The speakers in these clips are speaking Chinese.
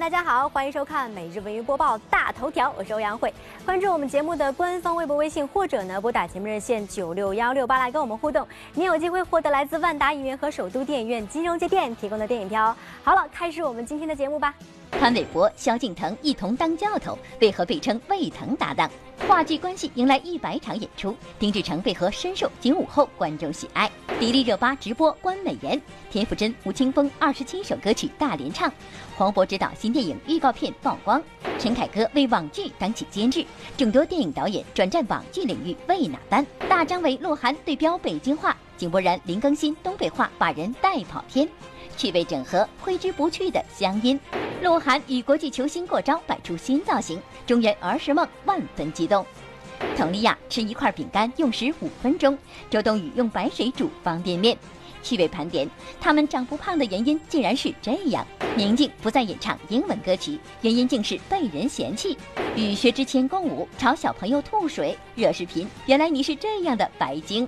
大家好，欢迎收看每日文娱播报大头条，我是欧阳慧。关注我们节目的官方微博、微信，或者呢拨打节目热线九六幺六八来跟我们互动，您有机会获得来自万达影院和首都电影院金融街店提供的电影票。好了，开始我们今天的节目吧。潘玮柏、萧敬腾一同当教头，为何被称魏腾搭档？话剧关系迎来一百场演出，丁志诚为何深受九五后观众喜爱？迪丽热巴直播关美颜，田馥甄、吴青峰二十七首歌曲大联唱，黄渤执导新电影预告片曝光，陈凯歌为网剧当起监制，众多电影导演转战网剧领域为哪般？大张伟、鹿晗对标北京话，井柏然、林更新东北话把人带跑偏，趣味整合挥之不去的乡音。鹿晗与国际球星过招，摆出新造型，中原儿时梦万分激动。佟丽娅吃一块饼干用时五分钟，周冬雨用白水煮方便面。趣味盘点，他们长不胖的原因竟然是这样：宁静不再演唱英文歌曲，原因竟是被人嫌弃；与薛之谦共舞，朝小朋友吐水，热视频，原来你是这样的白鲸。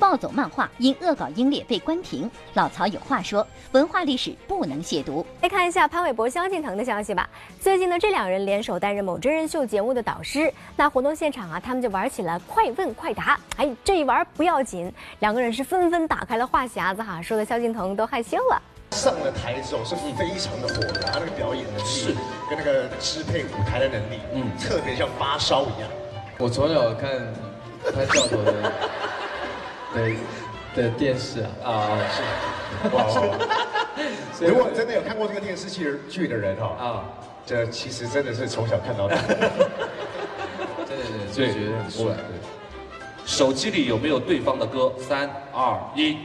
暴走漫画因恶搞英烈被关停。老曹有话说：文化历史不能亵渎。来看一下潘玮柏、萧敬腾的消息吧。最近呢，这两人联手担任某真人秀节目的导师。那活动现场啊，他们就玩起了快问快答。哎，这一玩不要紧，两个人是纷纷打开了话匣子哈，说的萧敬腾都害羞了。上了台之后是非常的火的，他那个表演能力是跟那个支配舞台的能力，嗯，特别像发烧一样。我从小看他教头的。的的电视啊啊是，哇！如果真的有看过这个电视剧剧的人哈啊，这其实真的是从小看到大，真的是就觉得很帅。手机里有没有对方的歌？三二一，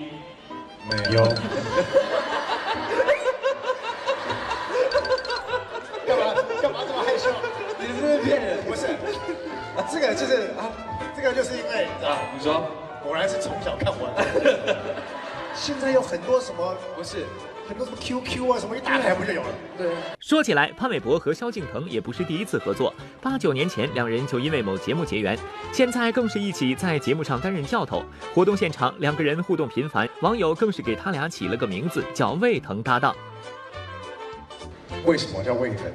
没有。干嘛干嘛这么害羞？你是不是骗人？不是，这个就是啊，这个就是因为啊，你说。果然是从小看完。现在有很多什么不是很多什么 QQ 啊什么一打开不就有了？对。说起来，潘玮柏和萧敬腾也不是第一次合作。八九年前，两人就因为某节目结缘，现在更是一起在节目上担任教头。活动现场，两个人互动频繁，网友更是给他俩起了个名字，叫“胃疼搭档”。为什么叫胃疼？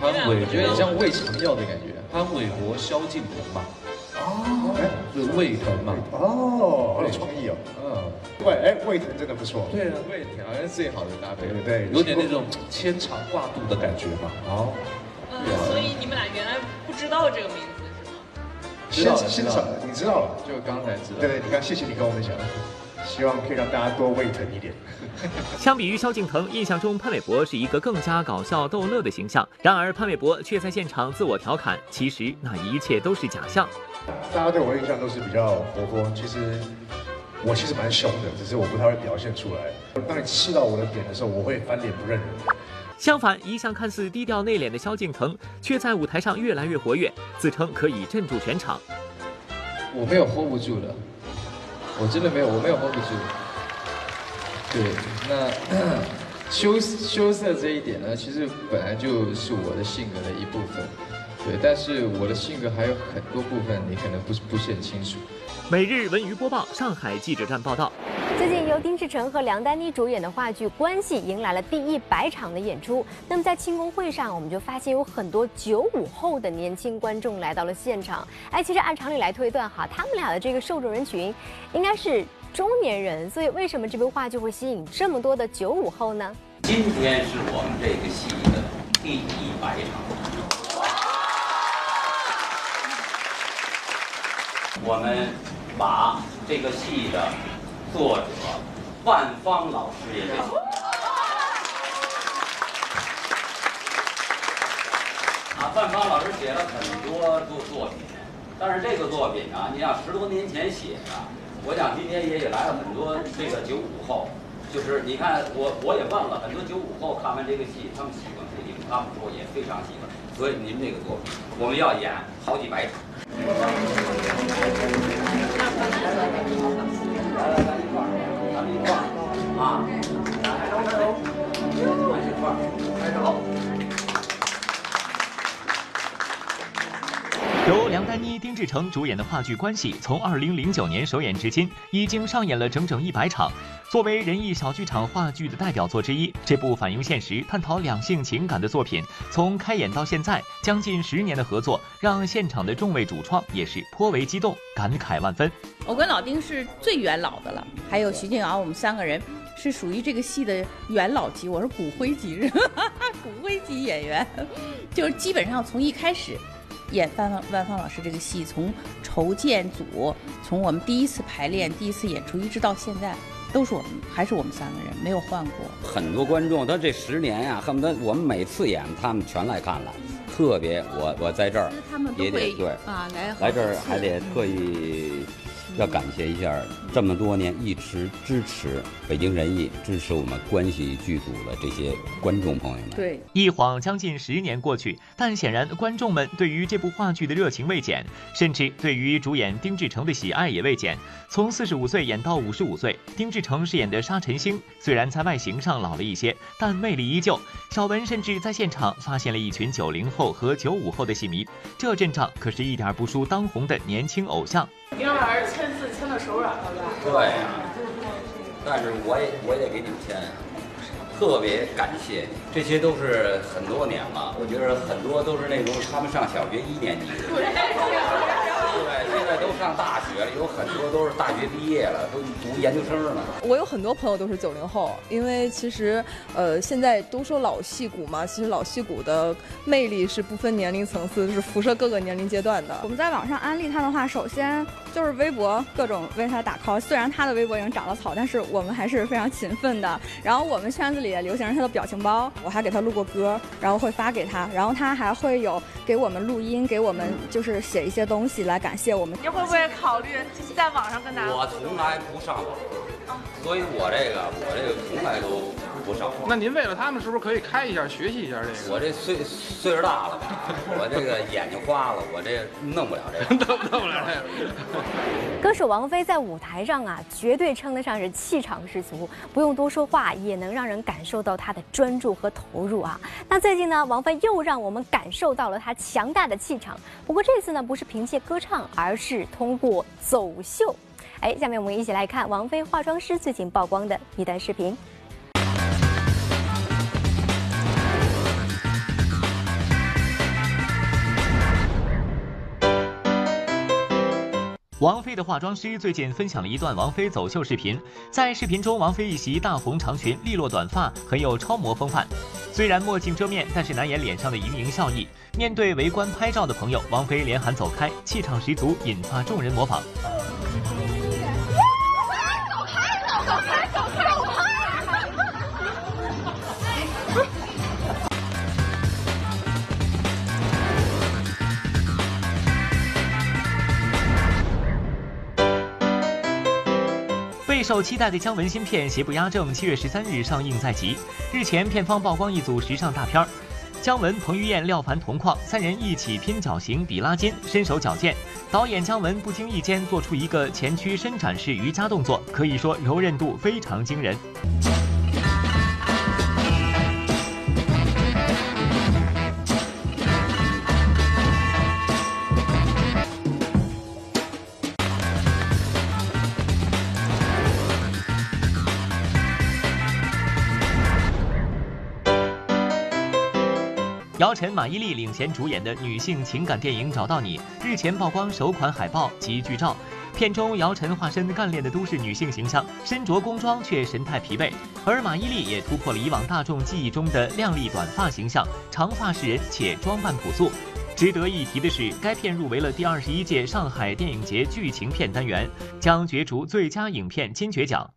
潘玮柏有点像胃肠药的感觉。潘玮柏、萧敬腾嘛。哦，哎，是胃疼嘛？哦，好有创意哦。嗯，对，哎，胃疼真的不错。对啊，胃疼好像是最好的搭配，对不对？有点那种牵肠挂肚的感觉嘛。哦。嗯，所以你们俩原来不知道这个名字是吗？知道了，知道，你知道了，就刚才知道。对对，你看，谢谢你跟我们讲。希望可以让大家多胃疼一点。相比于萧敬腾，印象中潘玮柏是一个更加搞笑逗乐的形象。然而潘玮柏却在现场自我调侃，其实那一切都是假象。大家对我印象都是比较活泼，其实我其实蛮凶的，只是我不太会表现出来。当你刺到我的点的时候，我会翻脸不认人。相反，一向看似低调内敛的萧敬腾，却在舞台上越来越活跃，自称可以镇住全场。我没有 hold 不住的。我真的没有，我没有 hold 不住。对，那 羞羞涩这一点呢，其实本来就是我的性格的一部分。对，但是我的性格还有很多部分，你可能不是不是很清楚。每日文娱播报，上海记者站报道。最近由丁志诚和梁丹妮主演的话剧《关系》迎来了第一百场的演出。那么在庆功会上，我们就发现有很多九五后的年轻观众来到了现场。哎，其实按常理来推断哈，他们俩的这个受众人群应该是中年人，所以为什么这部话剧会吸引这么多的九五后呢？今天是我们这个戏的第一百场，我们把这个戏的。作者范芳老师也在。啊，范芳老师写了很多作作品，但是这个作品啊，你像十多年前写的，我想今天也也来了很多这个九五后，就是你看我我也问了很多九五后看完这个戏，他们喜欢？他们说也非常喜欢，所以您这个作品我们要演好几百场。啊！开始喽！开始块，开始喽！由梁丹妮、丁志诚主演的话剧《关系》，从2009年首演至今，已经上演了整整一百场。作为仁义小剧场话剧的代表作之一，这部反映现实、探讨两性情感的作品，从开演到现在将近十年的合作，让现场的众位主创也是颇为激动，感慨万分。我跟老丁是最元老的了，还有徐静瑶，我们三个人是属于这个戏的元老级，我是骨灰级，骨灰级演员，就是基本上从一开始。演范范万芳老师这个戏，从筹建组，从我们第一次排练、第一次演出，一直到现在，都是我们，还是我们三个人，没有换过。很多观众，他这十年呀，恨不得我们每次演，他们全来看了，特别我我在这儿也得对啊，来来这儿还得特意。要感谢一下这么多年一直支持北京人艺、支持我们关系剧组的这些观众朋友们。对，一晃将近十年过去，但显然观众们对于这部话剧的热情未减，甚至对于主演丁志诚的喜爱也未减。从四十五岁演到五十五岁，丁志诚饰演的沙尘星虽然在外形上老了一些，但魅力依旧。小文甚至在现场发现了一群九零后和九五后的戏迷，这阵仗可是一点不输当红的年轻偶像。手软了吧？对呀，但是我也我也得给你们签呀，特别感谢，这些都是很多年了，我觉得很多都是那种他们上小学一年级。对，现在都上大学了，有很多都是大学毕业了，都读研究生了。我有很多朋友都是九零后，因为其实，呃，现在都说老戏骨嘛，其实老戏骨的魅力是不分年龄层次，是辐射各个年龄阶段的。我们在网上安利他的话，首先就是微博各种为他打 call，虽然他的微博已经长了草，但是我们还是非常勤奋的。然后我们圈子里也流行他的表情包，我还给他录过歌，然后会发给他，然后他还会有给我们录音，给我们就是写一些东西来感谢我们。你会不会考虑在网上跟大家？我从来不上网，所以我这个我这个从来都不上网。那您为了他们，是不是可以开一下学习一下这个？我这岁岁数大了吧，我这个眼睛花了，我这弄不了这个，弄 弄不了这个。歌手王菲在舞台上啊，绝对称得上是气场十足，不用多说话也能让人感受到她的专注和投入啊。那最近呢，王菲又让我们感受到了她强大的气场。不过这次呢，不是凭借歌唱，而是通过走秀。哎，下面我们一起来看王菲化妆师最近曝光的一段视频。王菲的化妆师最近分享了一段王菲走秀视频，在视频中，王菲一袭大红长裙，利落短发，很有超模风范。虽然墨镜遮面，但是难掩脸上的盈盈笑意。面对围观拍照的朋友，王菲连喊走开，气场十足，引发众人模仿。受期待的姜文新片《邪不压正》七月十三日上映在即。日前，片方曝光一组时尚大片儿，姜文、彭于晏、廖凡同框，三人一起拼脚型、比拉筋，身手矫健。导演姜文不经意间做出一个前屈伸展式瑜伽动作，可以说柔韧度非常惊人。晨、马伊琍领衔主演的女性情感电影《找到你》日前曝光首款海报及剧照。片中，姚晨化身干练的都市女性形象，身着工装却神态疲惫；而马伊琍也突破了以往大众记忆中的靓丽短发形象，长发示人且装扮朴素。值得一提的是，该片入围了第二十一届上海电影节剧情片单元，将角逐最佳影片金爵奖。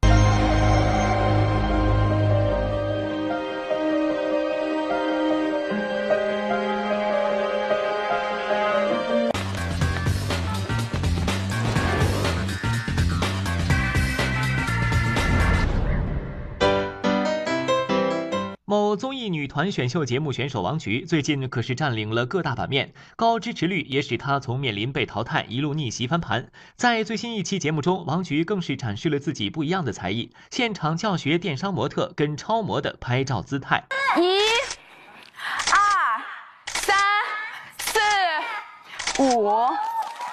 团选秀节目选手王菊最近可是占领了各大版面，高支持率也使她从面临被淘汰一路逆袭翻盘。在最新一期节目中，王菊更是展示了自己不一样的才艺，现场教学电商模特跟超模的拍照姿态。一、二、三、四、五。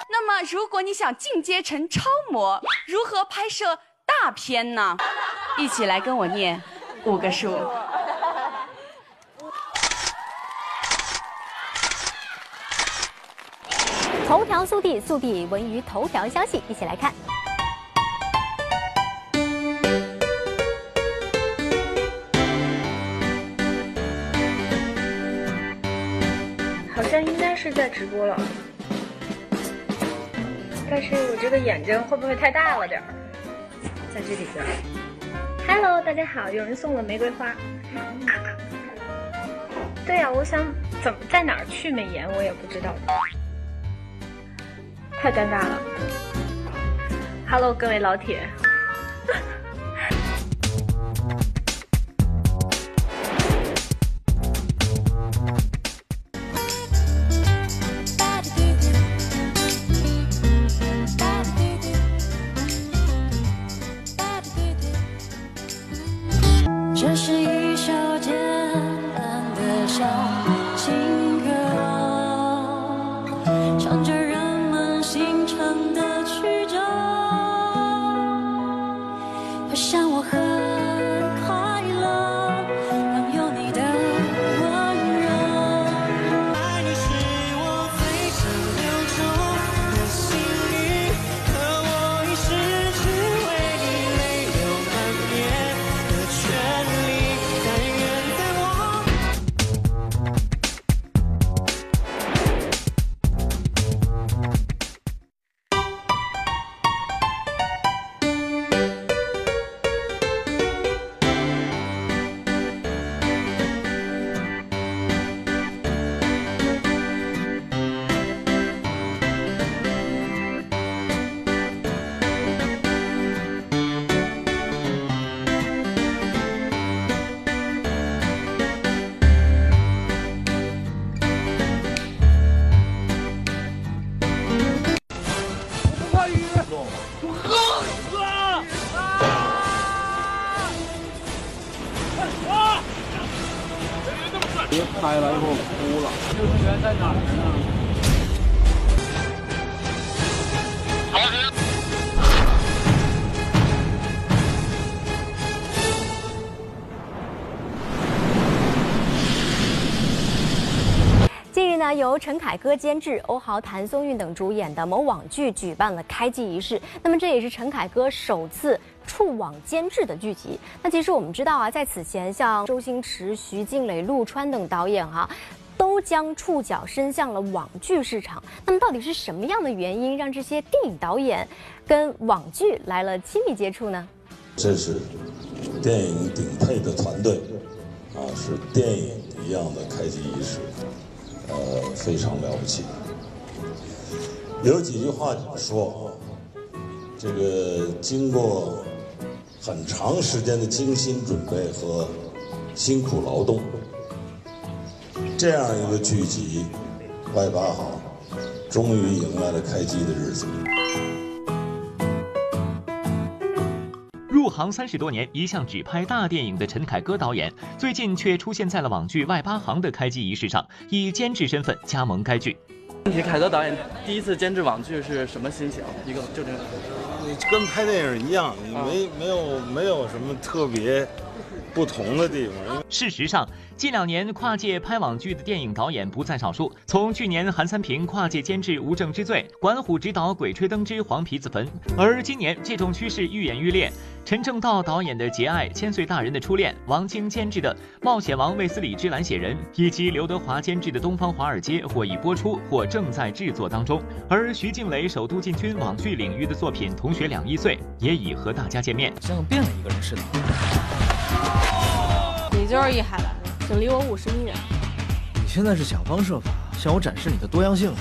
那么，如果你想进阶成超模，如何拍摄大片呢？一起来跟我念五个数。头条速递，速递文娱头条消息，一起来看。好像应该是在直播了，但是我这个眼睛会不会太大了点儿？在这里边。Hello，大家好，有人送了玫瑰花。对呀、我想怎么在哪儿去美颜，我也不知道。太尴尬了。Hello，各位老铁。近日呢，由陈凯歌监制、欧豪、谭松韵等主演的某网剧举办了开机仪式。那么这也是陈凯歌首次触网监制的剧集。那其实我们知道啊，在此前像周星驰、徐静蕾、陆川等导演哈、都将触角伸向了网剧市场。那么到底是什么样的原因让这些电影导演跟网剧来了亲密接触呢？这是电影顶配的团队，啊，是电影一样的开机仪式，呃，非常了不起。有几句话怎么说，这个经过很长时间的精心准备和辛苦劳动，这样一个剧集《外八号》，终于迎来了开机的日子。入行三十多年，一向只拍大电影的陈凯歌导演，最近却出现在了网剧《外八行》的开机仪式上，以监制身份加盟该剧。问题，凯歌导演第一次监制网剧是什么心情？一个就这个，你跟拍电影一样，你没没有没有什么特别不同的地方。事实上，近两年跨界拍网剧的电影导演不在少数。从去年韩三平跨界监制《无证之罪》，管虎执导《鬼吹灯之黄皮子坟》，而今年这种趋势愈演愈烈。陈正道导演的《节爱》，千岁大人的初恋，王晶监制的《冒险王卫斯理之蓝血人》，以及刘德华监制的《东方华尔街》或已播出，或正在制作当中。而徐静蕾首度进军网剧领域的作品《同学两亿岁》，也已和大家见面。像变了一个人似的。你就是易海蓝，请离我五十米远。你现在是想方设法向我展示你的多样性。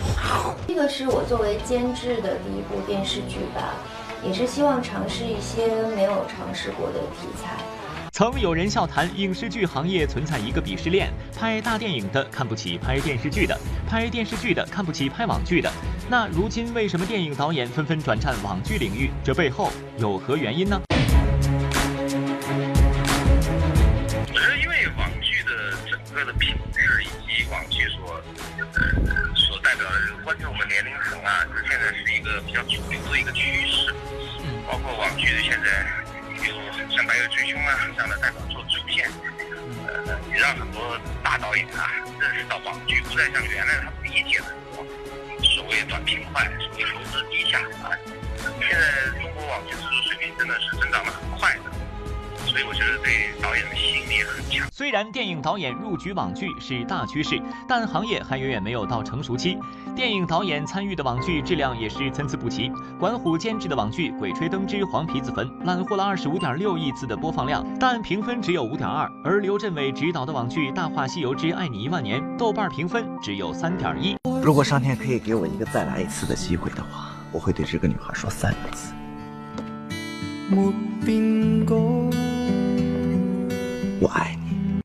这个是我作为监制的第一部电视剧吧，也是希望尝试一些没有尝试过的题材。曾有人笑谈影视剧行业存在一个鄙视链，拍大电影的看不起拍电视剧的，拍电视剧的看不起拍网剧的。那如今为什么电影导演纷纷转战网剧领域？这背后有何原因呢？我觉得，因为网剧的整个的品质以及网剧所呃所代表的关注我们年龄层啊，就是现在是一个比较主流的一个趋势，包括网剧的现在有像《白夜追凶》啊这样的代表作出现，呃，也让很多大导演啊认识到网剧不再像原来他们理解的所谓短平快、所谓投资低下啊。现在中国网剧制作水平真的是增长的很快的，所以我觉得对导演的吸引力也很强。虽然电影导演入局网剧是大趋势，但行业还远远没有到成熟期。电影导演参与的网剧质量也是参差不齐。管虎监制的网剧《鬼吹灯之黄皮子坟》揽获了二十五点六亿次的播放量，但评分只有五点二；而刘镇伟执导的网剧《大话西游之爱你一万年》，豆瓣评分只有三点一。如果上天可以给我一个再来一次的机会的话，我会对这个女孩说三个字：没变过。我爱你。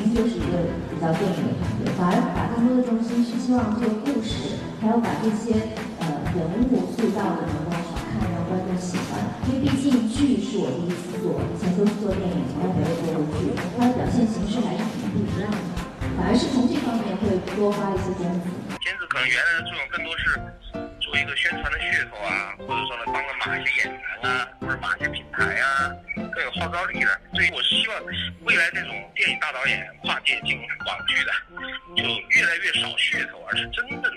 您就是一个比较电影的团队，反而把更多的重心是希望这个故事，还要把这些呃人物塑造的能够好看，让观众喜欢。因为毕竟剧是我第一次做，以前都是做电影，从来没有做过剧，它的表现形式还是挺不一样的。反而是从这方面会多花一些功夫。片子可能原来的作用更多是做一个宣传的噱头啊，或者说呢帮了马一些演员啊，或者马一些品牌啊，更有号召力的。所以我是希望未来这种电影大导演跨界进网剧的，就越来越少噱头，而是真正的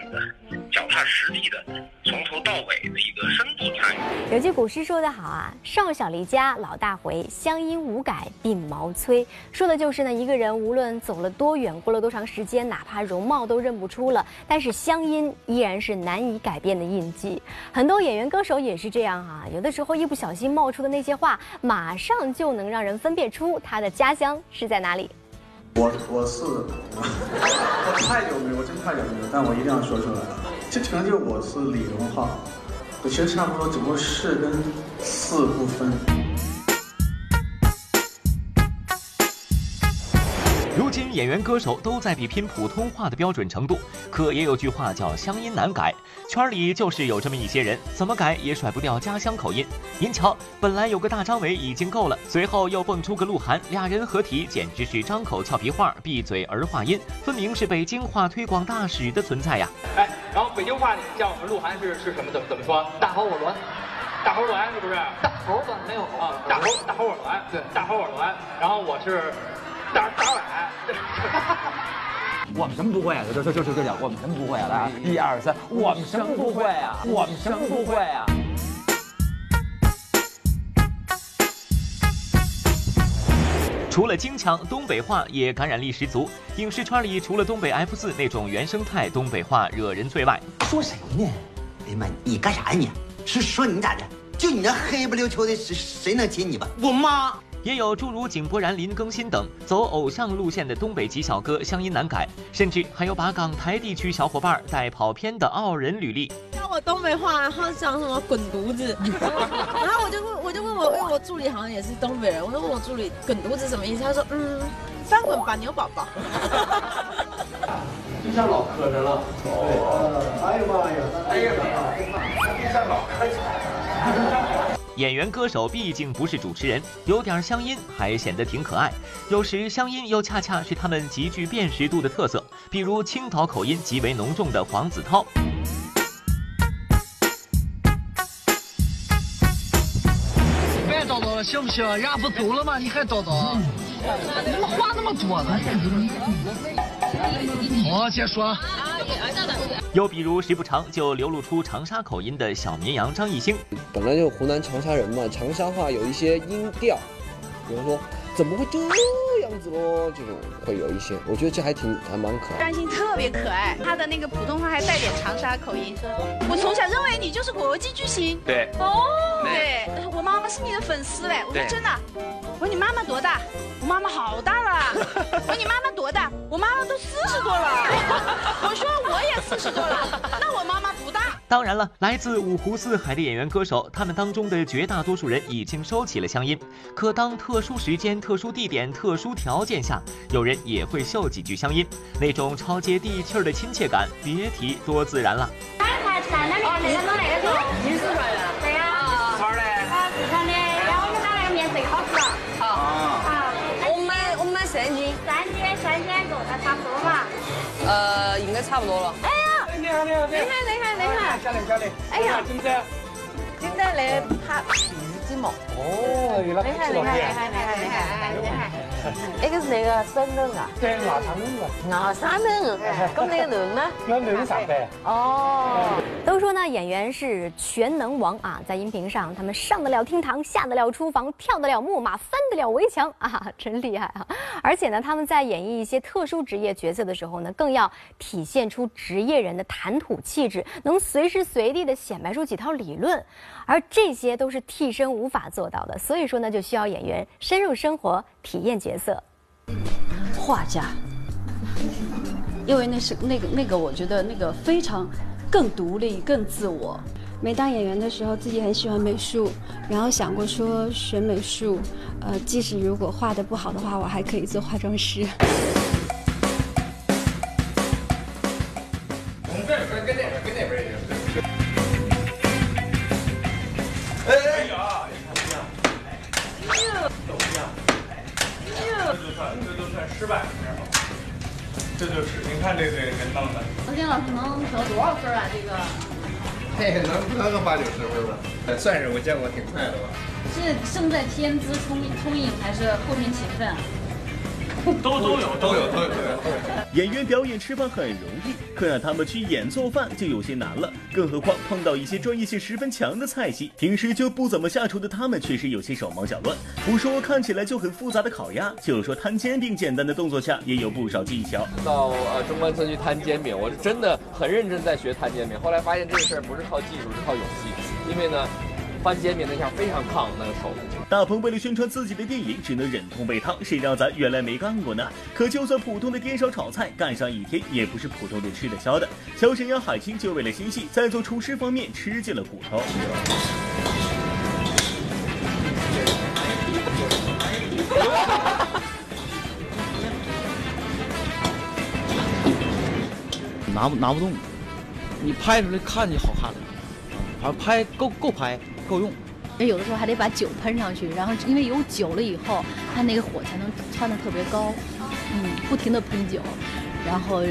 脚踏实地的，从头到尾的一个深度参与。有句古诗说得好啊，“少小离家老大回，乡音无改鬓毛衰”，说的就是呢，一个人无论走了多远，过了多长时间，哪怕容貌都认不出了，但是乡音依然是难以改变的印记。很多演员歌手也是这样啊，有的时候一不小心冒出的那些话，马上就能让人分辨出他的家乡是在哪里。我我是 我太久没有，我真太久没有，但我一定要说出来。这可能就我是李荣浩，我其实差不多，只不过是跟四不分。如今演员歌手都在比拼普通话的标准程度，可也有句话叫乡音难改，圈里就是有这么一些人，怎么改也甩不掉家乡口音。您瞧，本来有个大张伟已经够了，随后又蹦出个鹿晗，俩人合体简直是张口俏皮话，闭嘴儿化音，分明是北京话推广大使的存在呀。哎，然后北京话里叫我们鹿晗是是什么？怎么怎么说？大猴我栾，大猴栾是不是？大猴栾没有啊，大猴大猴我栾，对，大猴我栾。然后我是大大伟。我们什么不会啊？就就就就这样，我们什么不会啊？来，一二三，我们什么不会啊？我们什么不会啊？除了京腔，东北话也感染力十足。影视圈里，除了东北 F 四那种原生态东北话惹人醉外，说谁呢？哎呀妈，你干啥呀你？是说你咋的？就你那黑不溜秋的，谁谁能亲你吧？我妈。也有诸如井柏然、林更新等走偶像路线的东北籍小哥，乡音难改，甚至还有把港台地区小伙伴带跑偏的傲人履历。教我东北话，然后讲什么滚犊子，然后我就问，我就问我，因为我助理好像也是东北人，我就问我助理滚犊子什么意思？他说，嗯，翻滚吧牛宝宝。这下老磕碜了。对，哎呀妈呀，哎呀妈呀，老磕碜。演员歌手毕竟不是主持人，有点乡音还显得挺可爱。有时乡音又恰恰是他们极具辨识度的特色，比如青岛口音极为浓重的黄子韬。别叨叨了，行不行？人家不走了吗？你还叨叨？你们话那么多呢？好，接说。又比如时不常就流露出长沙口音的小绵羊张艺兴，本来就湖南长沙人嘛，长沙话有一些音调，比如说怎么会这样子咯，这种会有一些，我觉得这还挺还蛮可爱。张艺兴特别可爱，他的那个普通话还带点长沙口音。我从小认为你就是国际巨星。对。哦。对，我妈妈是你的粉丝嘞。我说真的。我说你妈妈多大？我妈妈好大了。我说你妈妈多大？我妈妈都四十多了。我说我也四十多了，那我妈妈不大。当然了，来自五湖四海的演员歌手，他们当中的绝大多数人已经收起了乡音。可当特殊时间、特殊地点、特殊条件下，有人也会秀几句乡音，那种超接地气儿的亲切感，别提多自然了。呃，应该差不多了。哎呀，你好，你好，你好，你好，你好，你好，哎呀，金姐，金姐，你拍。哦，原來你好，你好，你好，你好，你好，你好。呢個是你嘅新娘啊？對，牙產㗎。牙生娘，咁你嘅娘呢？我娘生嘅。哦。都说呢，演员是全能王啊，在荧屏上，他们上得了厅堂，下得了厨房，跳得了木马，翻得了围墙啊，真厉害啊！而且呢，他们在演绎一些特殊职业角色的时候呢，更要体现出职业人的谈吐气质，能随时随地的显摆出几套理论，而这些都是替身无法做到的，所以说呢，就需要演员深入生活，体验角色。画家，因为那是那个那个，我觉得那个非常更独立、更自我。没当演员的时候，自己很喜欢美术，然后想过说学美术，呃，即使如果画的不好的话，我还可以做化妆师。算是我见过挺快的吧。是胜在天资聪聪颖，还是后天勤奋啊？都都有都有都有都有。演员表演吃饭很容易，可让他们去演做饭就有些难了。更何况碰到一些专业性十分强的菜系，平时就不怎么下厨的他们，确实有些手忙脚乱。不说看起来就很复杂的烤鸭，就说摊煎饼，简单的动作下也有不少技巧。到呃中关村去摊煎饼，我是真的很认真在学摊煎饼。后来发现这个事儿不是靠技术，是靠勇气。因为呢，番茄饼那下非常烫，那个手。大鹏为了宣传自己的电影，只能忍痛被烫。谁让咱原来没干过呢？可就算普通的颠勺炒菜，干上一天也不是普通人吃得消的。小沈阳、海清就为了新戏，在做厨师方面吃尽了苦头。拿不拿不动，你拍出来看就好看了，反正拍够够拍够用。有的时候还得把酒喷上去，然后因为有酒了以后，它那个火才能窜得特别高。嗯，不停地喷酒，然后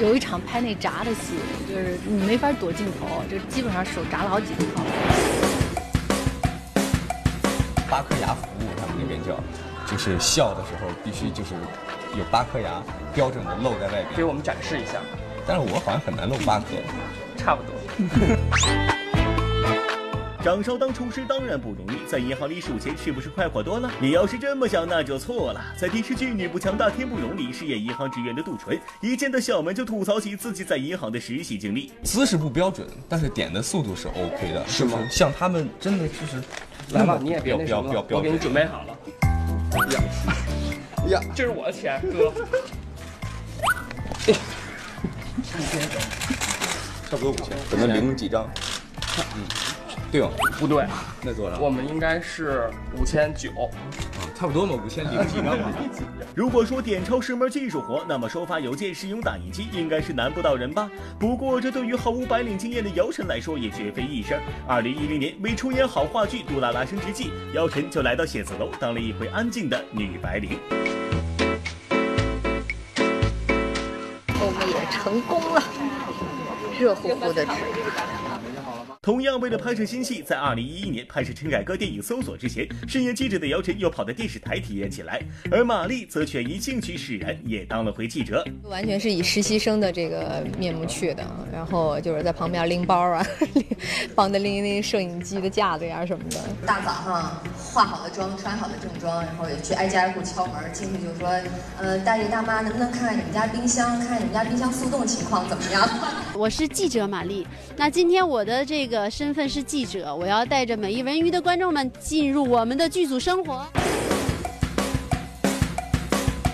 有一场拍那炸的戏，就是你没法躲镜头，就基本上手炸了好几套。八颗牙服务，他们那边叫，就是笑的时候必须就是有八颗牙标准的露在外边。给我们展示一下。但是我好像很难露八颗，差不多。掌勺当厨师当然不容易，在银行里数钱是不是快活多了？你要是这么想，那就错了。在电视剧《女不强大天不容》里饰演银行职员的杜淳，一见到小门就吐槽起自己在银行的实习经历。姿势不标准，但是点的速度是 OK 的，是吗？像他们真的就是，来吧，你也别标标标标，我给你准备好了。呀，呀，这是我的钱，哥。差不多五千，可能零几张。嗯。对哦，不对，那多少？我们应该是五千九，啊，差不多嘛，五千零 几。如果说点钞是门技术活，那么收发邮件、使用打印机应该是难不倒人吧？不过这对于毫无白领经验的姚晨来说也绝非易事儿。二零一零年为出演好话剧《杜拉拉升职记》，姚晨就来到写字楼当了一回安静的女白领。我们也成功了，热乎乎的吃。同样为了拍摄新戏，在二零一一年拍摄陈凯歌电影《搜索》之前，饰演记者的姚晨又跑到电视台体验起来，而马丽则却因兴趣使然，也当了回记者。完全是以实习生的这个面目去的，然后就是在旁边拎包啊，帮 着拎一拎摄影机的架子呀什么的。大早上化好了妆，穿好了正装，然后也去挨家挨户敲门，进去就说：“呃，大爷大妈，能不能看看你们家冰箱，看看你们家冰箱速冻情况怎么样？”我是记者马丽，那今天我的这个。的身份是记者，我要带着美丽文娱的观众们进入我们的剧组生活。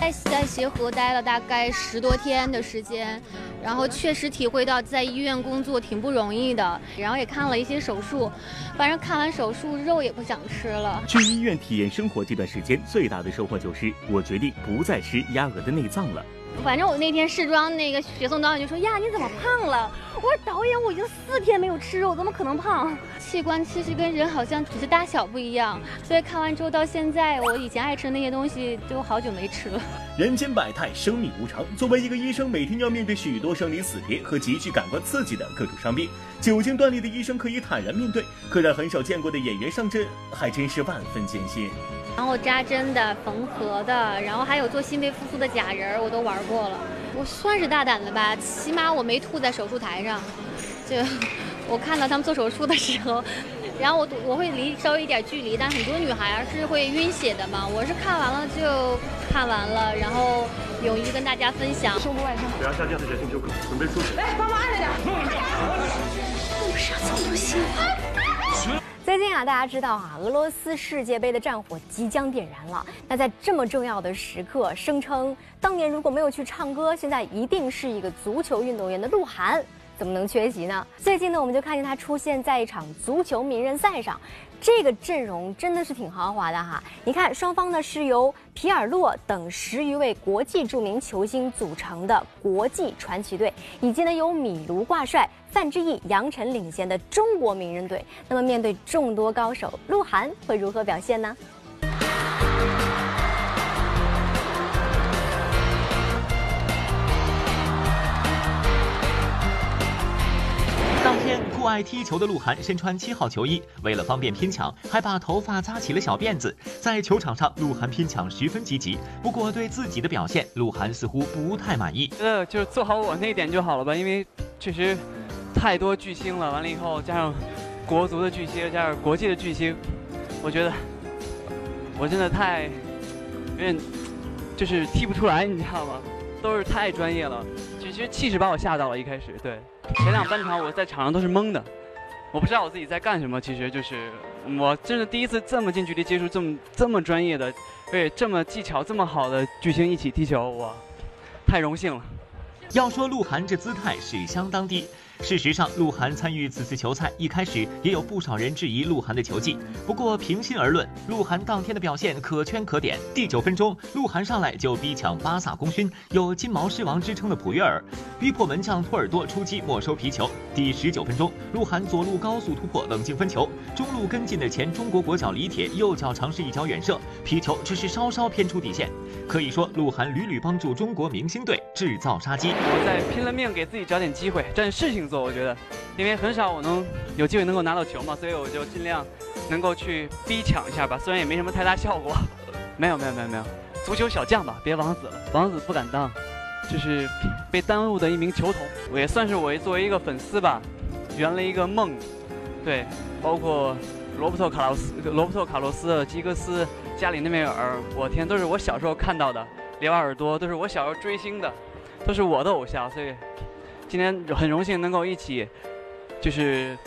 在在协和待了大概十多天的时间，然后确实体会到在医院工作挺不容易的，然后也看了一些手术，反正看完手术肉也不想吃了。去医院体验生活这段时间，最大的收获就是我决定不再吃鸭鹅的内脏了。反正我那天试妆，那个雪松导演就说：“呀，你怎么胖了？”我说：“导演，我已经四天没有吃肉，怎么可能胖？器官其实跟人好像只是大小不一样，所以看完之后到现在，我以前爱吃的那些东西都好久没吃了。”人间百态，生命无常。作为一个医生，每天要面对许多生离死别和极具感官刺激的各种伤病。久经锻炼的医生可以坦然面对，可让很少见过的演员上阵，还真是万分艰辛。然后扎针的、缝合的，然后还有做心肺复苏的假人，我都玩过了。我算是大胆的吧，起码我没吐在手术台上。就我看到他们做手术的时候。然后我我会离稍微一点距离，但很多女孩是会晕血的嘛。我是看完了就看完了，然后勇于跟大家分享。胸部外伤，血压下降，准备出血。来，帮忙按着点。怎么上这么多最近啊，大家知道啊，俄罗斯世界杯的战火即将点燃了。那在这么重要的时刻，声称当年如果没有去唱歌，现在一定是一个足球运动员的鹿晗。怎么能缺席呢？最近呢，我们就看见他出现在一场足球名人赛上，这个阵容真的是挺豪华的哈。你看，双方呢是由皮尔洛等十余位国际著名球星组成的国际传奇队，以及呢由米卢挂帅、范志毅、杨晨领衔的中国名人队。那么面对众多高手，鹿晗会如何表现呢？酷爱踢球的鹿晗身穿七号球衣，为了方便拼抢，还把头发扎起了小辫子。在球场上，鹿晗拼抢十分积极。不过对自己的表现，鹿晗似乎不太满意。呃就做好我那一点就好了吧，因为确实太多巨星了。完了以后，加上国足的巨星，加上国际的巨星，我觉得我真的太有点就是踢不出来，你知道吗？都是太专业了。其实气势把我吓到了，一开始对。前两半场我在场上都是懵的，我不知道我自己在干什么。其实就是我真的第一次这么近距离接触这么这么专业的，对这么技巧这么好的巨星一起踢球，我太荣幸了。要说鹿晗这姿态是相当低。事实上，鹿晗参与此次球赛一开始也有不少人质疑鹿晗的球技。不过平心而论，鹿晗当天的表现可圈可点。第九分钟，鹿晗上来就逼抢巴萨功勋、有“金毛狮王”之称的普约尔，逼迫门将托尔多出击没收皮球。第十九分钟，鹿晗左路高速突破冷静分球，中路跟进的前中国国脚李铁右脚尝试一脚远射，皮球只是稍稍偏出底线。可以说，鹿晗屡屡帮助中国明星队制造杀机。我在拼了命给自己找点机会，但事情做。我觉得，因为很少我能有机会能够拿到球嘛，所以我就尽量能够去逼抢一下吧。虽然也没什么太大效果，没有没有没有没有，足球小将吧，别王子了，王子不敢当，就是被耽误的一名球童。我也算是我作为一个粉丝吧，圆了一个梦。对，包括罗伯特卡洛斯、罗伯特卡洛斯、基格斯、加里内梅尔，我天，都是我小时候看到的，里瓦尔多都是我小时候追星的，都是我的偶像，所以。今天很荣幸能够一起，就是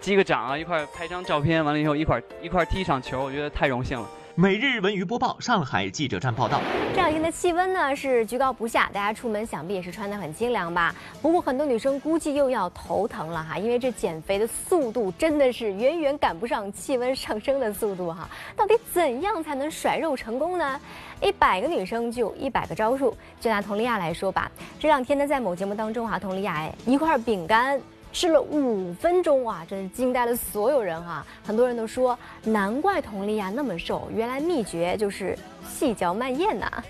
击个掌啊，一块拍张照片，完了以后一块一块踢一场球，我觉得太荣幸了。每日文娱播报，上海记者站报道。这两天的气温呢是居高不下，大家出门想必也是穿得很清凉吧。不过很多女生估计又要头疼了哈，因为这减肥的速度真的是远远赶不上气温上升的速度哈。到底怎样才能甩肉成功呢？一百个女生就有一百个招数。就拿佟丽娅来说吧，这两天呢，在某节目当中啊，佟丽娅一块饼干吃了五分钟啊，真是惊呆了所有人哈。很多人都说，难怪佟丽娅那么瘦，原来秘诀就是细嚼慢咽呐。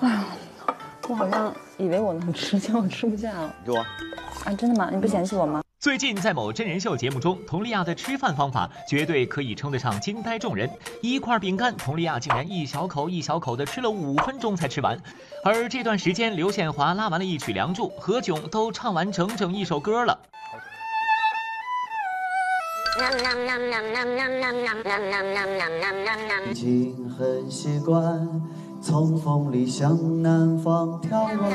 哎呀，我好像以为我能吃，结果吃不下了。给我。啊，真的吗？你不嫌弃我吗？最近在某真人秀节目中，佟丽娅的吃饭方法绝对可以称得上惊呆众人。一块饼干，佟丽娅竟然一小口一小口的吃了五分钟才吃完。而这段时间，刘宪华拉完了一曲《梁祝》，何炅都唱完整整一首歌了。已经很习惯从风里向南方眺望。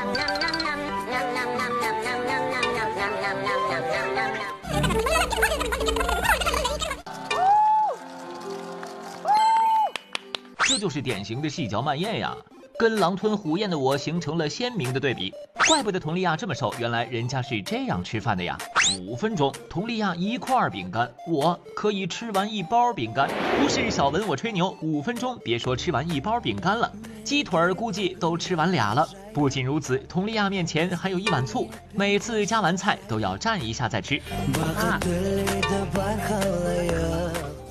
这就是典型的细嚼慢咽呀，跟狼吞虎咽的我形成了鲜明的对比。怪不得佟丽娅这么瘦，原来人家是这样吃饭的呀。五分钟，佟丽娅一块饼干，我可以吃完一包饼干。不是小文我吹牛，五分钟别说吃完一包饼干了，鸡腿儿估计都吃完俩了。不仅如此，佟丽娅面前还有一碗醋，每次加完菜都要蘸一下再吃。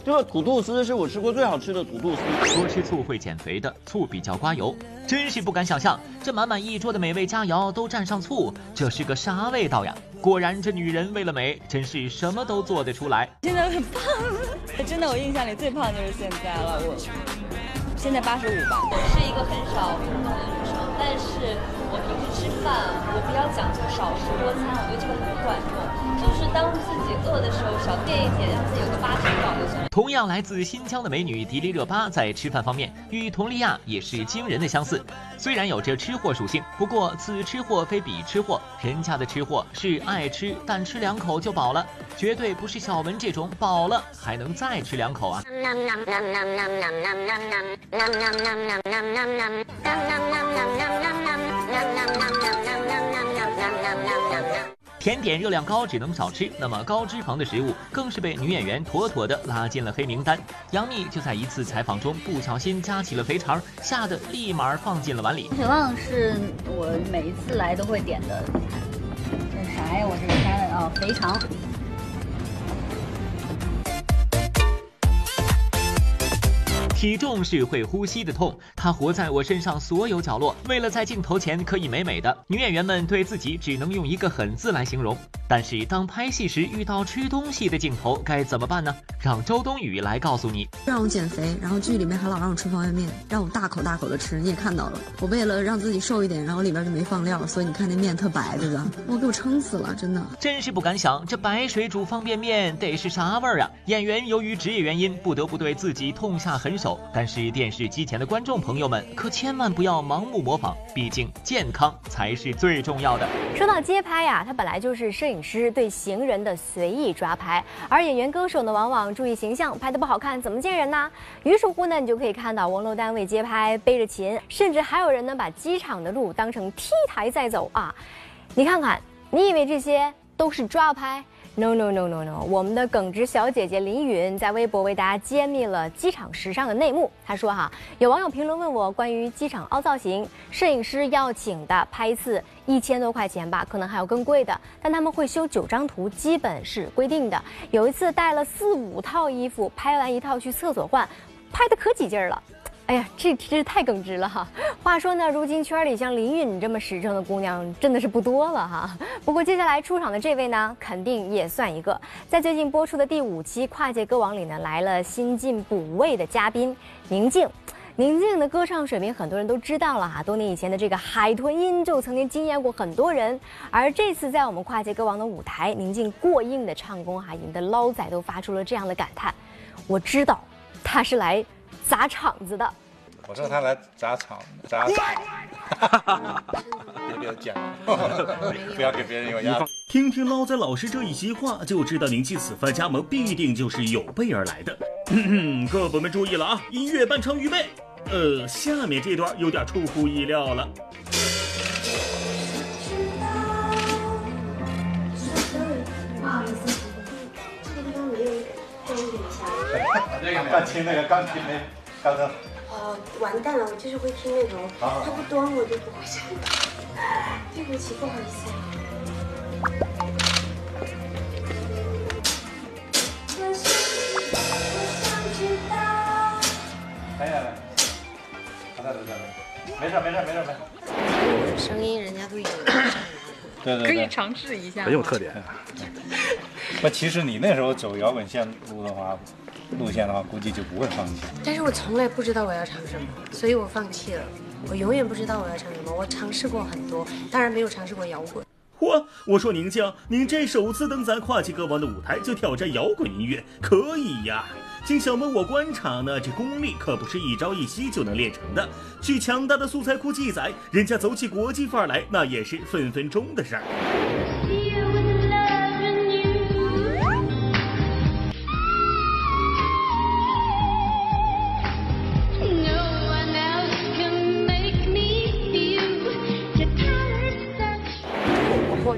这个土豆丝是我吃过最好吃的土豆丝。多吃醋会减肥的，醋比较刮油，真是不敢想象，这满满一桌的美味佳肴都蘸上醋，这是个啥味道呀？果然，这女人为了美，真是什么都做得出来。现在很胖，真的，我印象里最胖就是现在了。我现在八十五吧。我是一个很少吃饭，我比较讲究少食多餐，我觉得这个很管用。就是当自己饿的时候，少垫一点，让自己有个八成饱就行。同样来自新疆的美女迪丽热巴，在吃饭方面与佟丽娅也是惊人的相似。虽然有着吃货属性，不过此吃货非彼吃货，人家的吃货是爱吃，但吃两口就饱了，绝对不是小文这种饱了还能再吃两口啊。甜点热量高，只能少吃。那么高脂肪的食物更是被女演员妥妥的拉进了黑名单。杨幂就在一次采访中不小心夹起了肥肠，吓得立马放进了碗里。铁旺是我每一次来都会点的菜。这是啥呀？我这个开了啊，肥肠。体重是会呼吸的痛，它活在我身上所有角落。为了在镜头前可以美美的，女演员们对自己只能用一个狠字来形容。但是当拍戏时遇到吃东西的镜头，该怎么办呢？让周冬雨来告诉你。让我减肥，然后剧里面还老让我吃方便面，让我大口大口的吃。你也看到了，我为了让自己瘦一点，然后里边就没放料，所以你看那面特白，对吧？我给我撑死了，真的。真是不敢想，这白水煮方便面得是啥味儿啊？演员由于职业原因，不得不对自己痛下狠手。但是电视机前的观众朋友们可千万不要盲目模仿，毕竟健康才是最重要的。说到街拍呀，它本来就是摄影师对行人的随意抓拍，而演员歌手呢，往往注意形象，拍的不好看怎么见人呢？于是乎呢，你就可以看到王珞丹为街拍背着琴，甚至还有人呢把机场的路当成 T 台在走啊！你看看，你以为这些都是抓拍？No no no no no！我们的耿直小姐姐林允在微博为大家揭秘了机场时尚的内幕。她说：“哈，有网友评论问我关于机场凹造型，摄影师要请的拍一次一千多块钱吧，可能还有更贵的，但他们会修九张图，基本是规定的。有一次带了四五套衣服，拍完一套去厕所换，拍的可起劲儿了。”哎呀，这真是太耿直了哈！话说呢，如今圈里像林允这么实诚的姑娘真的是不多了哈。不过接下来出场的这位呢，肯定也算一个。在最近播出的第五期《跨界歌王》里呢，来了新晋补位的嘉宾宁静。宁静的歌唱水平很多人都知道了哈，多年以前的这个海豚音就曾经惊艳过很多人。而这次在我们《跨界歌王》的舞台，宁静过硬的唱功哈，引得捞仔都发出了这样的感叹：我知道，他是来砸场子的。我知道他来砸场，砸场，别别讲，不要给别人有压力。听听捞仔老师这一席话，就知道宁静此番加盟必定就是有备而来的。各位朋友们注意了啊！音乐伴唱预备。呃，下面这段有点出乎意料了。不好意思，多一点下来。那个钢琴，那个钢琴没，刚刚。哦，完蛋了，我就是会听那种，他不端我就不会唱。对不起，不好意思。来来来，好的，好的，没事没事没事没事。我的声音人家都有。对对可以尝试一下。很有特点。那其实你那时候走摇滚线路的话，路线的话，估计就不会放弃。但是我从来不知道我要唱什么，所以我放弃了。我永远不知道我要唱什么。我尝试过很多，当然没有尝试过摇滚。嚯！我说宁静，您这首次登咱跨界歌王的舞台就挑战摇滚音乐，可以呀！经小萌我观察呢，这功力可不是一朝一夕就能练成的。据强大的素材库记载，人家走起国际范儿来，那也是分分钟的事儿。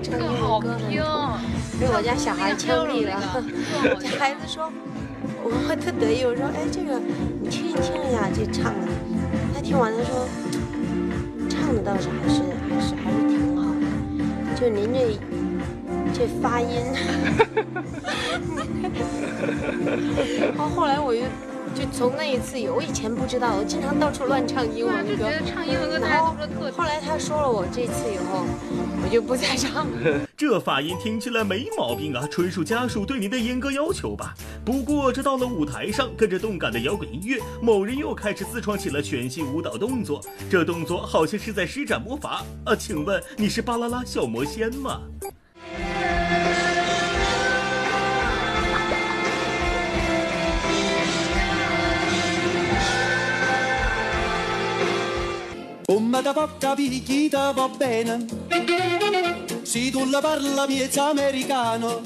我唱英文歌呢，被我家小孩枪毙了。家孩子说，我会特得意，我说，哎，这个你听一听呀，这唱的。他听完他说，唱的倒是还是还是还是挺好的，就您这这发音。然后后来我就就从那一次以，我以前不知道，我经常到处乱唱英文歌，唱英文歌然后后来他说了我这次以后，我就不再唱了。这发音听起来没毛病啊，纯属家属对您的严格要求吧。不过这到了舞台上，跟着动感的摇滚音乐，某人又开始自创起了全新舞蹈动作。这动作好像是在施展魔法啊！请问你是巴啦啦小魔仙吗？Come da porta picchita va bene Se tu la parla miezza americano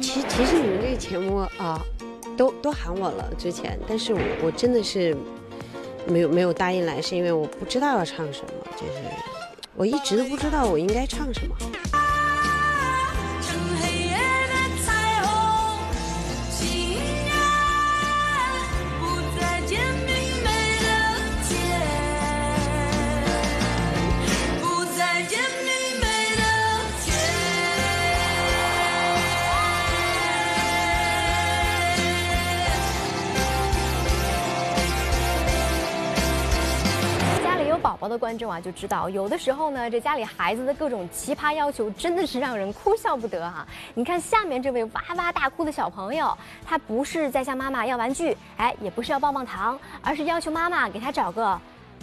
其其实你们这个节目啊，都都喊我了之前，但是我我真的是没有没有答应来，是因为我不知道要唱什么，就是我一直都不知道我应该唱什么。宝宝的观众啊，就知道有的时候呢，这家里孩子的各种奇葩要求真的是让人哭笑不得哈、你看下面这位哇哇大哭的小朋友，他不是在向妈妈要玩具，哎，也不是要棒棒糖，而是要求妈妈给他找个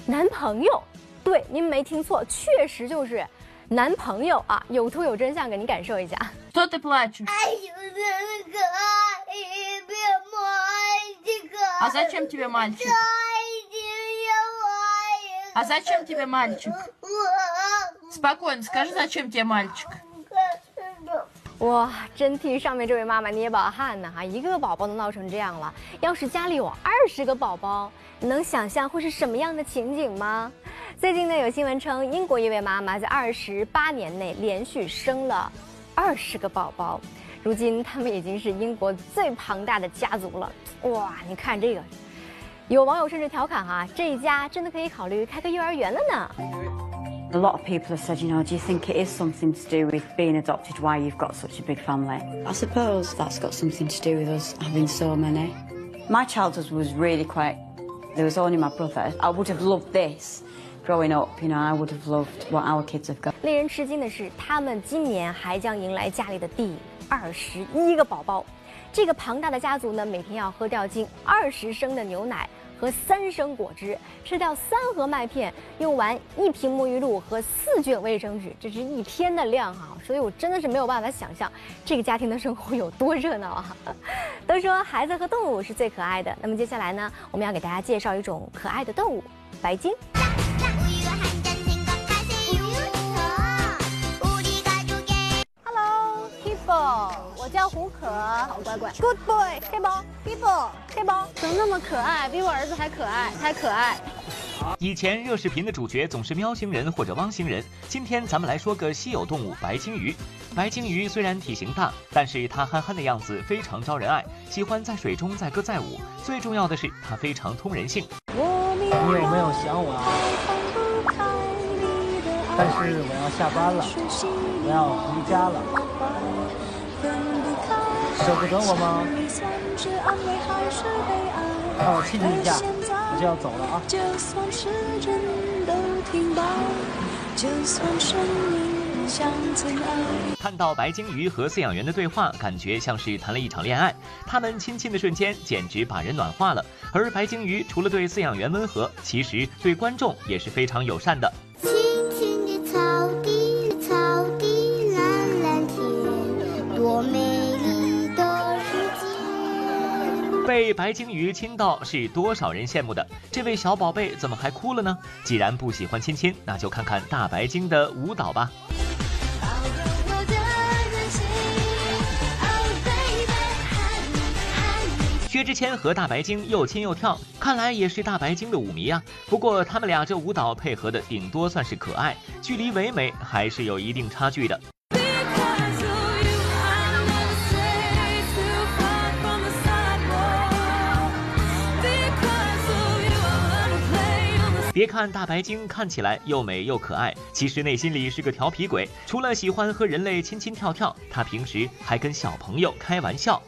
男朋友。对，您没听错，确实就是男朋友啊！有图有真相，给您感受一下。 Кто ты плачешь? А зачем тебе мальчик? А зачем тебе мальчик? Спокойно, скажи, зачем тебе мальчик? 哇，真替上面这位妈妈捏把汗呐！哈，一个宝宝都闹成这样了，要是家里有二十个宝宝，你能想象会是什么样的情景吗？最近呢，有新闻称，英国一位妈妈在二十八年内连续生了二十个宝宝，如今他们已经是英国最庞大的家族了。哇，你看这个， 有网友甚至调侃哈、这一家真的可以考虑开个幼儿园了呢。 A lot of people have said, you know, do you think it is something to do with being adopted, why you've got such a big family? I suppose that's got something to do with us having so many. My childhood was really quite, there was only my brother. I would have loved this growing up, you know, I would have loved what our kids have got. 令人吃惊的是，他们今年还将迎来家里的第二十一个宝宝。 这个庞大的家族呢，每天要喝掉近二十升的牛奶和三升果汁，吃掉三盒麦片，用完一瓶沐浴露和四卷卫生纸，这是一天的量哈、所以我真的是没有办法想象这个家庭的生活有多热闹啊！都说孩子和动物是最可爱的，那么接下来呢，我们要给大家介绍一种可爱的动物——白鲸。people，我叫胡可，好乖乖。Good boy，黑包，people，黑包，怎么那么可爱？比我儿子还可爱，还可爱。以前热视频的主角总是喵星人或者汪星人，今天咱们来说个稀有动物白鲸鱼。白鲸鱼虽然体型大，但是它憨憨的样子非常招人爱，喜欢在水中载歌载舞。最重要的是，它非常通人性。你有没有想我啊？但是我要下班了，我要回家了，舍不得我吗？让我亲你一下，我就要走了啊！就算时针都停摆，就算生命像尘埃。看到白鲸鱼和饲养员的对话，感觉像是谈了一场恋爱。他们亲亲的瞬间，简直把人暖化了。而白鲸鱼除了对饲养员温和，其实对观众也是非常友善的。青青的草被白鲸鱼亲到是多少人羡慕的？这位小宝贝怎么还哭了呢？既然不喜欢亲亲，那就看看大白鲸的舞蹈吧。薛之谦和大白鲸又亲又跳，看来也是大白鲸的舞迷啊。不过他们俩这舞蹈配合的顶多算是可爱，距离唯美还是有一定差距的。别看大白鲸看起来又美又可爱，其实内心里是个调皮鬼。除了喜欢和人类亲亲跳跳，它平时还跟小朋友开玩笑。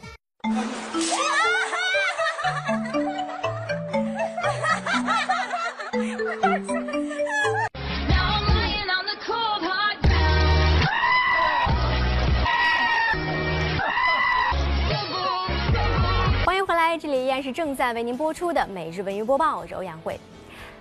欢迎回来，这里依然是正在为您播出的每日文娱播报，我是欧阳慧。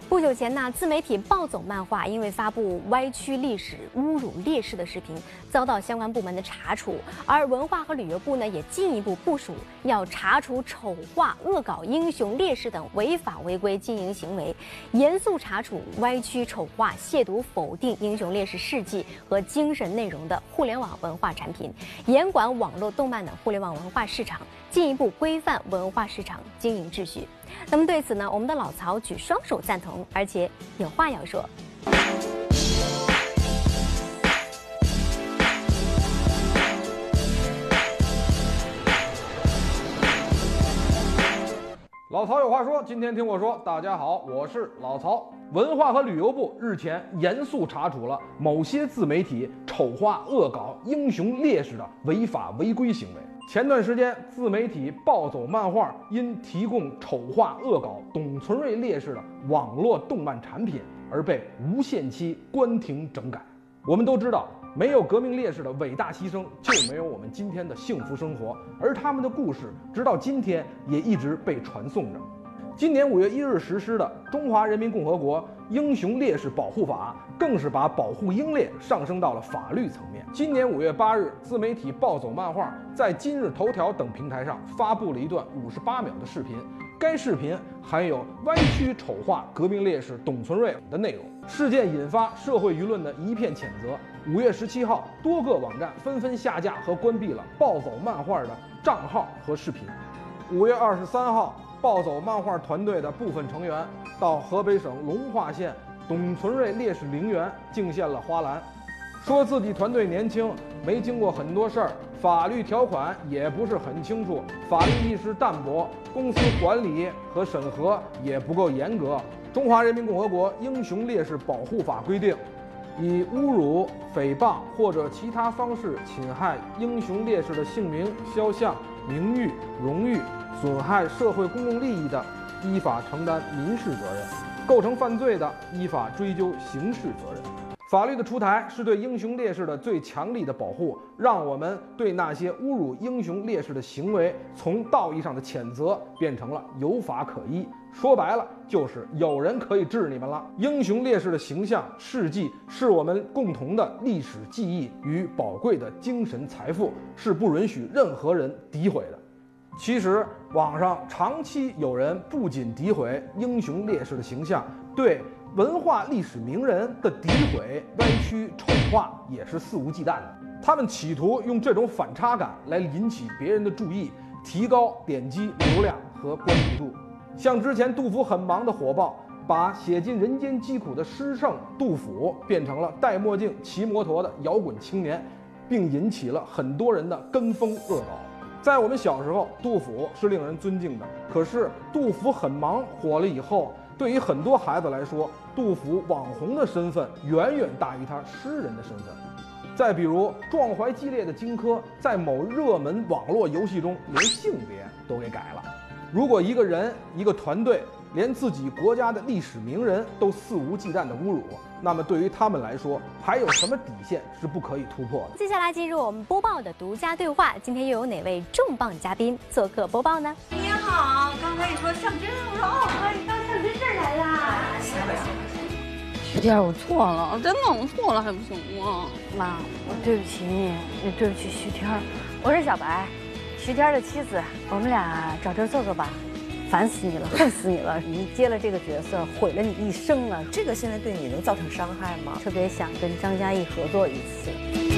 不久前呢，自媒体暴走漫画因为发布歪曲历史、侮辱烈士的视频，遭到相关部门的查处。而文化和旅游部呢，也进一步部署要查处丑化、恶搞英雄烈士等违法违规经营行为，严肃查处歪曲、丑化、亵渎、否定英雄烈士事迹和精神内容的互联网文化产品，严管网络动漫等互联网文化市场，进一步规范文化市场经营秩序。那么对此呢，我们的老曹举双手赞同，而且有话要说。老曹有话说，今天听我说。大家好，我是老曹。文化和旅游部日前严肃查处了某些自媒体丑化、恶搞英雄烈士的违法违规行为。前段时间，自媒体暴走漫画因提供丑化、恶搞董存瑞烈士的网络动漫产品而被无限期关停整改。我们都知道，没有革命烈士的伟大牺牲，就没有我们今天的幸福生活。而他们的故事，直到今天也一直被传颂着。今年五月一日实施的《中华人民共和国英雄烈士保护法》，更是把保护英烈上升到了法律层面。今年五月八日，自媒体暴走漫画在今日头条等平台上发布了一段五十八秒的视频，该视频含有歪曲丑化革命烈士董存瑞的内容。事件引发社会舆论的一片谴责。五月十七号，多个网站纷纷下架和关闭了暴走漫画的账号和视频。五月二十三号。暴走漫画团队的部分成员到河北省隆化县董存瑞烈士陵园敬献了花篮，说自己团队年轻，没经过很多事儿，法律条款也不是很清楚，法律意识淡薄，公司管理和审核也不够严格。中华人民共和国英雄烈士保护法规定，以侮辱、诽谤或者其他方式侵害英雄烈士的姓名、肖像、名誉、荣誉。损害社会公共利益的，依法承担民事责任；构成犯罪的，依法追究刑事责任。法律的出台是对英雄烈士的最强力的保护，让我们对那些侮辱英雄烈士的行为，从道义上的谴责变成了有法可依。说白了，就是有人可以治你们了。英雄烈士的形象事迹是我们共同的历史记忆与宝贵的精神财富，是不允许任何人诋毁的。其实，网上长期有人不仅诋毁英雄烈士的形象，对文化历史名人的诋毁、歪曲、丑化也是肆无忌惮的。他们企图用这种反差感来引起别人的注意，提高点击流量和关注度。像之前杜甫很忙的火爆，把写尽人间疾苦的诗圣杜甫变成了戴墨镜、骑摩托的摇滚青年，并引起了很多人的跟风恶搞。在我们小时候，杜甫是令人尊敬的。可是杜甫很忙火了以后，对于很多孩子来说，杜甫网红的身份远远大于他诗人的身份。再比如，壮怀激烈的荆轲在某热门网络游戏中连性别都给改了。如果一个人、一个团队连自己国家的历史名人都肆无忌惮的侮辱，那么对于他们来说，还有什么底线是不可以突破的？接下来进入我们播报的独家对话，今天又有哪位重磅嘉宾做客播报呢？你好，刚才你说上针，我说哦，哥，你到上针这儿来啦。行了行了行了，徐天，我错了，真的我错了还不行吗？妈，我对不起你，也对不起徐天。我是小白，徐天的妻子，我们俩找地儿坐坐吧。烦死你了，恨死你了！你接了这个角色，毁了你一生啊。这个现在对你能造成伤害吗？特别想跟张嘉译合作一次。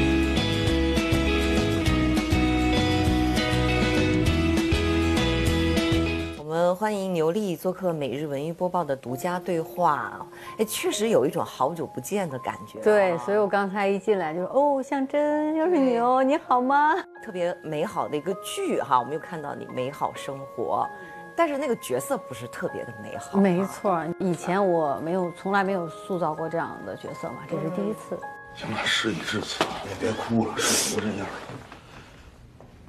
们欢迎牛莉做客每日文娱播报的独家对话。哎，确实有一种好久不见的感觉。对，所以我刚才一进来就说：“哦，向真，又是你哦，你好吗？”特别美好的一个剧哈，我们又看到你美好生活。但是那个角色不是特别的美好。没错，以前我没有，从来没有塑造过这样的角色嘛，这是第一次。行了，事已至此，也别哭了，事情都这样了。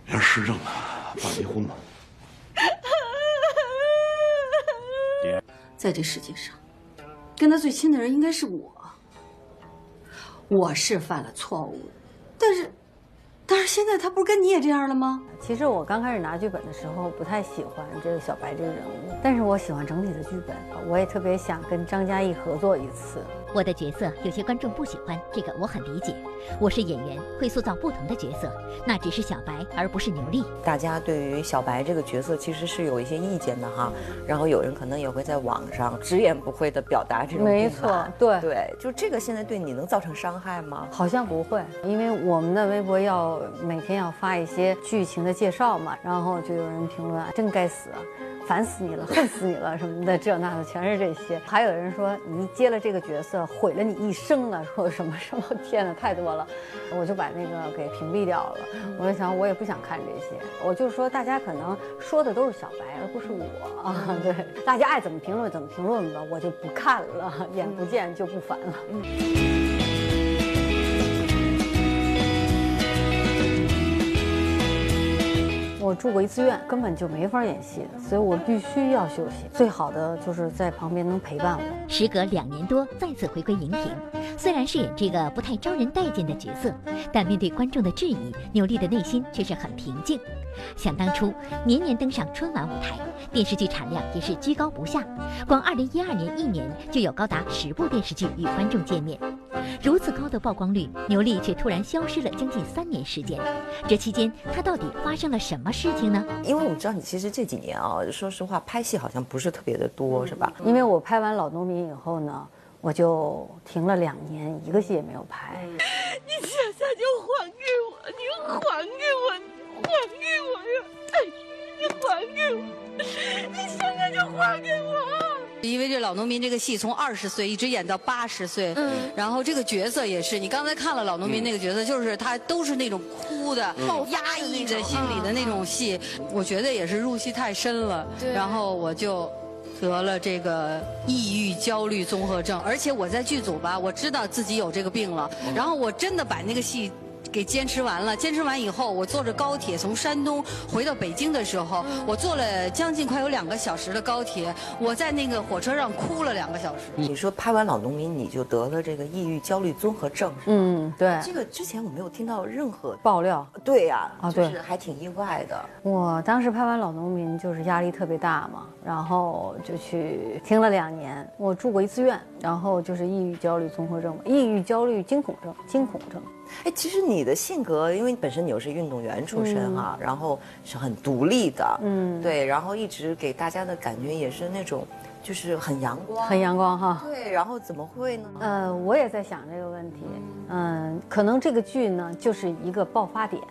要是市政呢，办离婚吧。在这世界上，跟他最亲的人应该是我。我是犯了错误，但是。但是现在他不是跟你也这样了吗？其实我刚开始拿剧本的时候不太喜欢这个小白这个人物，但是我喜欢整体的剧本，我也特别想跟张嘉译合作一次。我的角色有些观众不喜欢，这个我很理解。我是演员，会塑造不同的角色，那只是小白，而不是牛莉。大家对于小白这个角色其实是有一些意见的哈，然后有人可能也会在网上直言不讳的表达这种没错，对对，就这个现在对你能造成伤害吗？好像不会，因为我们的微博要每天要发一些剧情的介绍嘛，然后就有人评论真该死。烦死你了，恨死你了，什么的，这那的全是这些。还有人说你接了这个角色毁了你一生了，说什么什么，天哪，太多了，我就把那个给屏蔽掉了。我就想，我也不想看这些，我就说大家可能说的都是小白，而不是我啊。对，大家爱怎么评论怎么评论吧，我就不看了，眼不见就不烦了。嗯。我住过一次院，根本就没法演戏，所以我必须要休息。最好的就是在旁边能陪伴我。时隔两年多，再次回归荧屏，虽然饰演这个不太招人待见的角色，但面对观众的质疑，牛莉的内心却是很平静。想当初，年年登上春晚舞台，电视剧产量也是居高不下，光2012年一年就有高达十部电视剧与观众见面。如此高的曝光率，牛莉却突然消失了将近三年时间。这期间，她到底发生了什么事情呢？因为我们知道你其实这几年啊，说实话拍戏好像不是特别的多，是吧？因为我拍完《老农民》以后呢，我就停了两年，一个戏也没有拍。你现在就还给我，你还给我，还给我呀！哎，你还给我，你现在就还给我。因为这老农民这个戏从二十岁一直演到八十岁，嗯，然后这个角色也是，你刚才看了老农民那个角色，就是他都是那种哭的、压抑的心里的那种戏，我觉得也是入戏太深了，然后我就得了这个抑郁焦虑综合症，而且我在剧组吧，我知道自己有这个病了，然后我真的把那个戏。给坚持完了，坚持完以后，我坐着高铁从山东回到北京的时候，我坐了将近快有两个小时的高铁，我在那个火车上哭了两个小时。你说拍完《老农民》你就得了这个抑郁焦虑综合症，是嗯，对。这个之前我没有听到任何爆料。对呀，啊，对，还挺意外的。我当时拍完《老农民》就是压力特别大嘛，然后就去听了两年。我住过一次院，然后就是抑郁焦虑综合症，抑郁焦虑惊恐症，惊恐症。哎，其实你的性格，因为本身你又是运动员出身哈，然后是很独立的，嗯，对，然后一直给大家的感觉也是那种，就是很阳光，很阳光哈。对，然后怎么会呢？呃，我也在想这个问题，嗯，可能这个剧呢就是一个爆发点。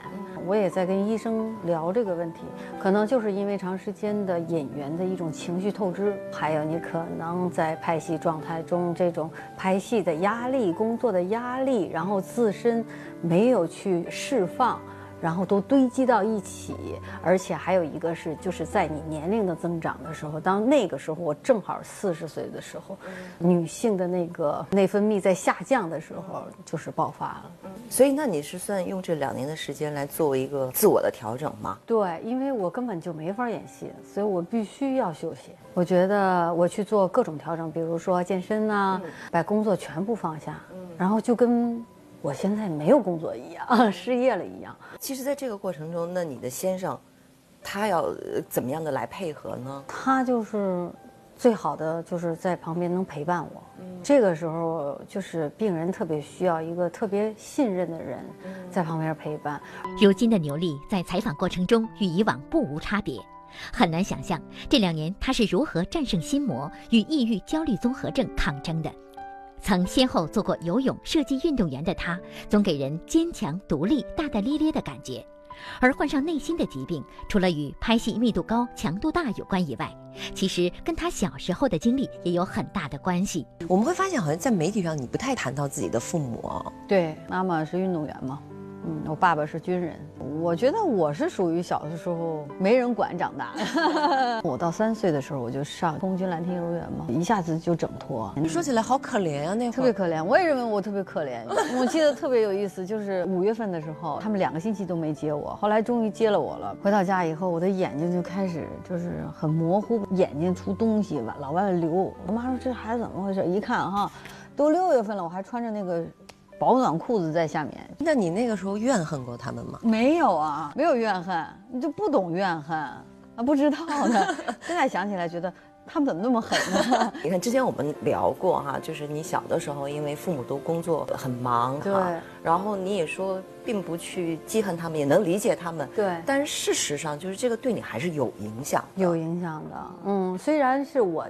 我也在跟医生聊这个问题，可能就是因为长时间的演员的一种情绪透支，还有你可能在拍戏状态中这种拍戏的压力、工作的压力，然后自身没有去释放。然后都堆积到一起，而且还有一个是，就是在你年龄的增长的时候，当那个时候我正好四十岁的时候，女性的那个内分泌在下降的时候，就是爆发了。所以，那你是算用这两年的时间来作为一个自我的调整吗？对，因为我根本就没法演戏，所以我必须要休息。我觉得我去做各种调整，比如说健身啊，把工作全部放下，然后就跟。我现在没有工作一样，失业了一样。其实，在这个过程中，那你的先生，他要怎么样的来配合呢？他就是最好的，就是在旁边能陪伴我。这个时候，就是病人特别需要一个特别信任的人在旁边陪伴。如今的牛莉在采访过程中与以往不无差别，很难想象这两年她是如何战胜心魔，与抑郁焦虑综合症抗争的。曾先后做过游泳、射击运动员的他，总给人坚强、独立、大大咧咧的感觉。而患上内心的疾病，除了与拍戏密度高、强度大有关以外，其实跟他小时候的经历也有很大的关系。我们会发现，好像在媒体上你不太谈到自己的父母。对，妈妈是运动员嘛，嗯，我爸爸是军人，我觉得我是属于小的时候没人管长大的。我到三岁的时候我就上空军蓝天幼儿园嘛，一下子就整脱。你说起来好可怜啊，那会儿特别可怜，我也认为我特别可怜。我记得特别有意思，就是五月份的时候，他们两个星期都没接我，后来终于接了我了。回到家以后，我的眼睛就开始就是很模糊，眼睛出东西，老外流。我妈说这孩子怎么回事？一看哈，都六月份了，我还穿着那个。保暖裤子在下面，那你那个时候怨恨过他们吗？没有啊，没有怨恨，你就不懂怨恨啊，不知道的。现在想起来觉得他们怎么那么狠呢？你看之前我们聊过哈，就是你小的时候因为父母都工作很忙哈，然后你也说并不去记恨他们，也能理解他们。对，但是事实上就是这个对你还是有影响，有影响的。嗯，虽然是我。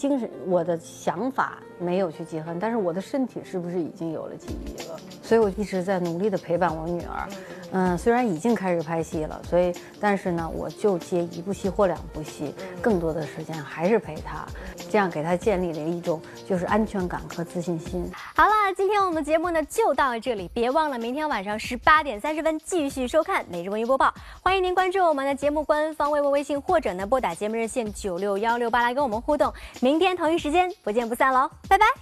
精神，我的想法没有去记恨，但是我的身体是不是已经有了记忆了？所以我一直在努力的陪伴我女儿。嗯，虽然已经开始拍戏了，所以但是呢，我就接一部戏或两部戏，更多的时间还是陪他，这样给他建立了一种就是安全感和自信心。好了，今天我们节目呢就到这里，别忘了明天晚上十八点三十分继续收看《每日文娱播报》，欢迎您关注我们的节目官方微博、微信，或者呢拨打节目热线九六幺六八来跟我们互动。明天同一时间不见不散喽，拜拜。